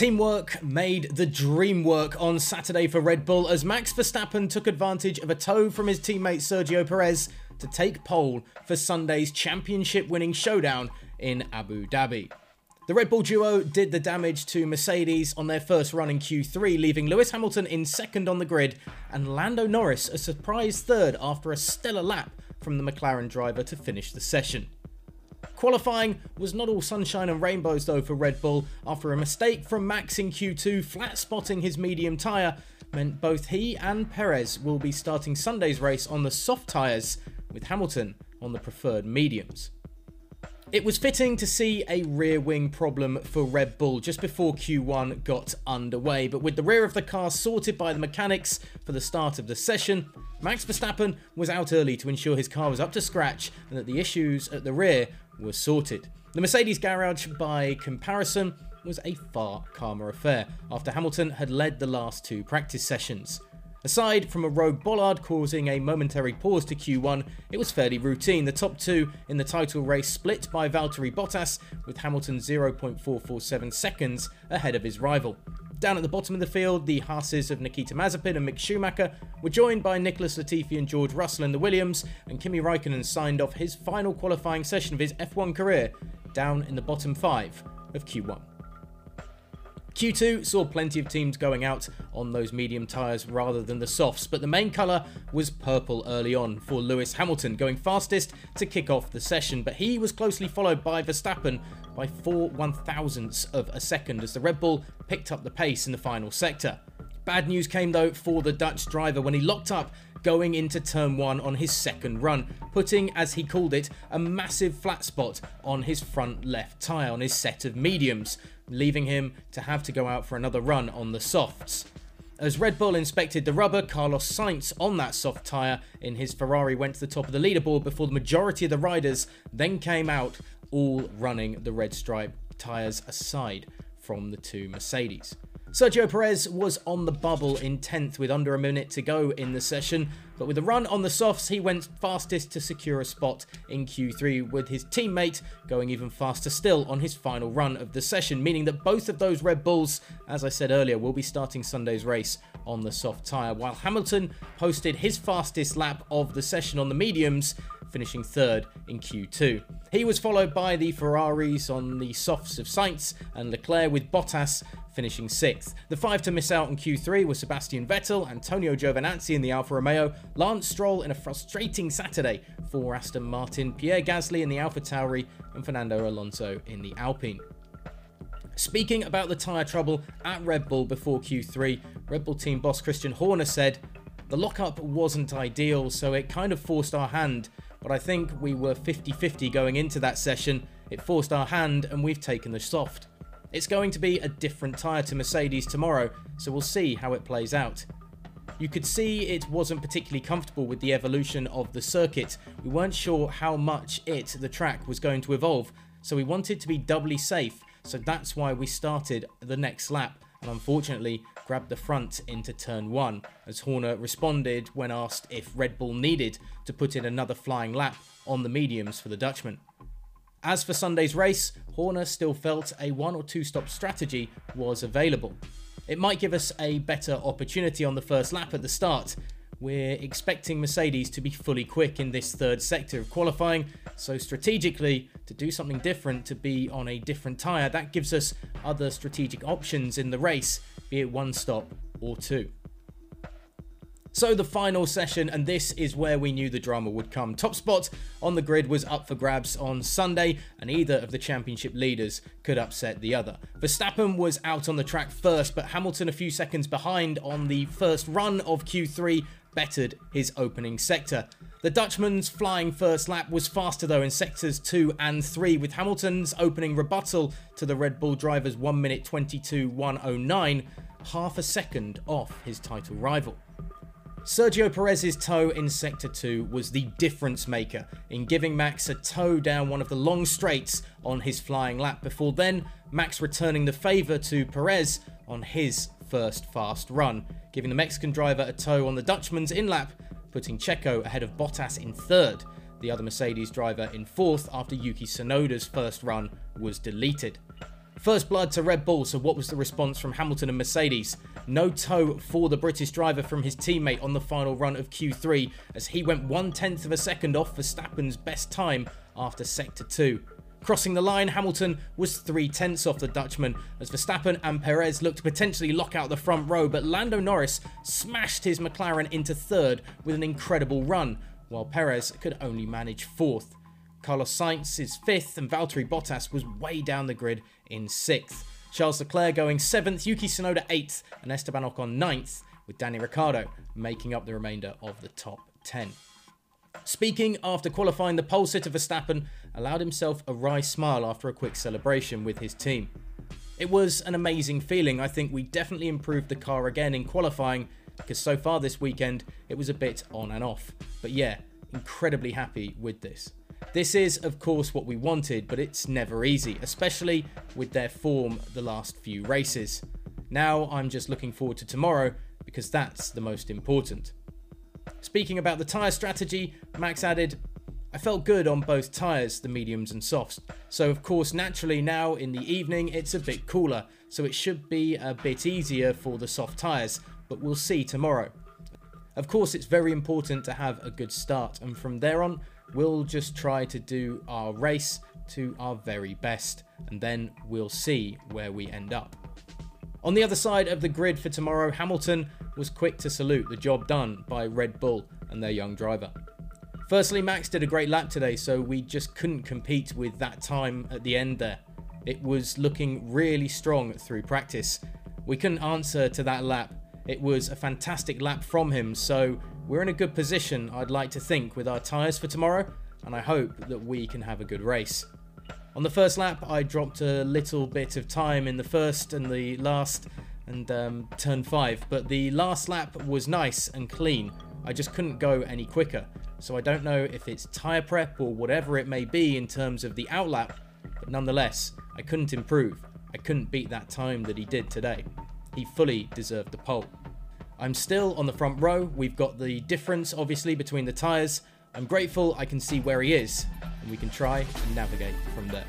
Teamwork made the dream work on Saturday for Red Bull as Max Verstappen took advantage of a tow from his teammate Sergio Perez to take pole for Sunday's championship winning showdown in Abu Dhabi. The Red Bull duo did the damage to Mercedes on their first run in Q3, leaving Lewis Hamilton in second on the grid and Lando Norris a surprise third after a stellar lap from the McLaren driver to finish the session. Qualifying was not all sunshine and rainbows though for Red Bull after a mistake from Max in Q2 flat spotting his medium tyre meant both he and Perez will be starting Sunday's race on the soft tyres with Hamilton on the preferred mediums. It was fitting to see a rear wing problem for Red Bull just before Q1 got underway, but with the rear of the car sorted by the mechanics for the start of the session, Max Verstappen was out early to ensure his car was up to scratch and that the issues at the rear were sorted. The Mercedes garage, by comparison, was a far calmer affair after Hamilton had led the last two practice sessions. Aside from a rogue bollard causing a momentary pause to Q1, it was fairly routine. The top two in the title race split by Valtteri Bottas, with Hamilton 0.447 seconds ahead of his rival. Down at the bottom of the field, the Haases of Nikita Mazepin and Mick Schumacher were joined by Nicholas Latifi and George Russell in the Williams, and Kimi Raikkonen signed off his final qualifying session of his F1 career down in the bottom five of Q1. Q2 saw plenty of teams going out on those medium tyres rather than the softs, but the main colour was purple early on for Lewis Hamilton, going fastest to kick off the session, but he was closely followed by Verstappen by 4 one thousandths of a second as the Red Bull picked up the pace in the final sector. Bad news came though for the Dutch driver when he locked up going into turn 1 on his second run, putting, as he called it, a massive flat spot on his front left tyre on his set of mediums, leaving him to have to go out for another run on the softs. As Red Bull inspected the rubber, Carlos Sainz on that soft tyre in his Ferrari went to the top of the leaderboard before the majority of the riders then came out, all running the red stripe tyres aside from the two Mercedes. Sergio Perez was on the bubble in 10th with under a minute to go in the session, but with a run on the softs, he went fastest to secure a spot in Q3, with his teammate going even faster still on his final run of the session, meaning that both of those Red Bulls, as I said earlier, will be starting Sunday's race on the soft tyre, while Hamilton posted his fastest lap of the session on the mediums finishing third in Q2. He was followed by the Ferraris on the softs of Sainz and Leclerc, with Bottas finishing sixth. The five to miss out in Q3 were Sebastian Vettel, Antonio Giovinazzi in the Alfa Romeo, Lance Stroll in a frustrating Saturday for Aston Martin, Pierre Gasly in the Alpha Tauri, and Fernando Alonso in the Alpine. Speaking about the tyre trouble at Red Bull before Q3, Red Bull team boss Christian Horner said, The lockup wasn't ideal, so it kind of forced our hand but I think we were 50 50 going into that session. It forced our hand, and we've taken the soft. It's going to be a different tyre to Mercedes tomorrow, so we'll see how it plays out. You could see it wasn't particularly comfortable with the evolution of the circuit. We weren't sure how much it, the track, was going to evolve, so we wanted to be doubly safe, so that's why we started the next lap and unfortunately grabbed the front into turn 1 as Horner responded when asked if Red Bull needed to put in another flying lap on the mediums for the Dutchman. As for Sunday's race, Horner still felt a one or two stop strategy was available. It might give us a better opportunity on the first lap at the start, we're expecting Mercedes to be fully quick in this third sector of qualifying, so strategically, to do something different, to be on a different tyre, that gives us other strategic options in the race, be it one stop or two. So the final session, and this is where we knew the drama would come. Top spot on the grid was up for grabs on Sunday, and either of the championship leaders could upset the other. Verstappen was out on the track first, but Hamilton a few seconds behind on the first run of Q3 bettered his opening sector. The Dutchman's flying first lap was faster though in sectors 2 and 3, with Hamilton's opening rebuttal to the Red Bull driver's 1 minute 22 109, half a second off his title rival. Sergio Perez's tow in Sector 2 was the difference maker in giving Max a tow down one of the long straights on his flying lap before then Max returning the favour to Perez on his first fast run, giving the Mexican driver a tow on the Dutchman's in lap, putting Checo ahead of Bottas in third, the other Mercedes driver in fourth after Yuki Tsunoda's first run was deleted. First blood to Red Bull, so what was the response from Hamilton and Mercedes? No tow for the British driver from his teammate on the final run of Q3 as he went one tenth of a second off Verstappen's best time after sector 2. Crossing the line, Hamilton was three tenths off the Dutchman as Verstappen and Perez looked to potentially lock out the front row, but Lando Norris smashed his McLaren into third with an incredible run, while Perez could only manage fourth. Carlos Sainz is fifth, and Valtteri Bottas was way down the grid in sixth. Charles Leclerc going seventh, Yuki Tsunoda eighth, and Esteban Ocon ninth, with Danny Ricciardo making up the remainder of the top 10. Speaking after qualifying, the pole sitter Verstappen allowed himself a wry smile after a quick celebration with his team. It was an amazing feeling. I think we definitely improved the car again in qualifying because so far this weekend it was a bit on and off. But yeah, incredibly happy with this. This is, of course, what we wanted, but it's never easy, especially with their form the last few races. Now I'm just looking forward to tomorrow because that's the most important. Speaking about the tyre strategy, Max added, I felt good on both tyres, the mediums and softs. So, of course, naturally now in the evening it's a bit cooler, so it should be a bit easier for the soft tyres, but we'll see tomorrow. Of course, it's very important to have a good start, and from there on, we'll just try to do our race to our very best, and then we'll see where we end up. On the other side of the grid for tomorrow, Hamilton was quick to salute the job done by Red Bull and their young driver. Firstly, Max did a great lap today, so we just couldn't compete with that time at the end there. It was looking really strong through practice. We couldn't answer to that lap. It was a fantastic lap from him, so we're in a good position, I'd like to think, with our tyres for tomorrow, and I hope that we can have a good race. On the first lap, I dropped a little bit of time in the first and the last and um, turn 5, but the last lap was nice and clean. I just couldn't go any quicker. So I don't know if it's tyre prep or whatever it may be in terms of the outlap, but nonetheless, I couldn't improve. I couldn't beat that time that he did today. He fully deserved the pole. I'm still on the front row. We've got the difference, obviously, between the tyres. I'm grateful I can see where he is, and we can try and navigate from there.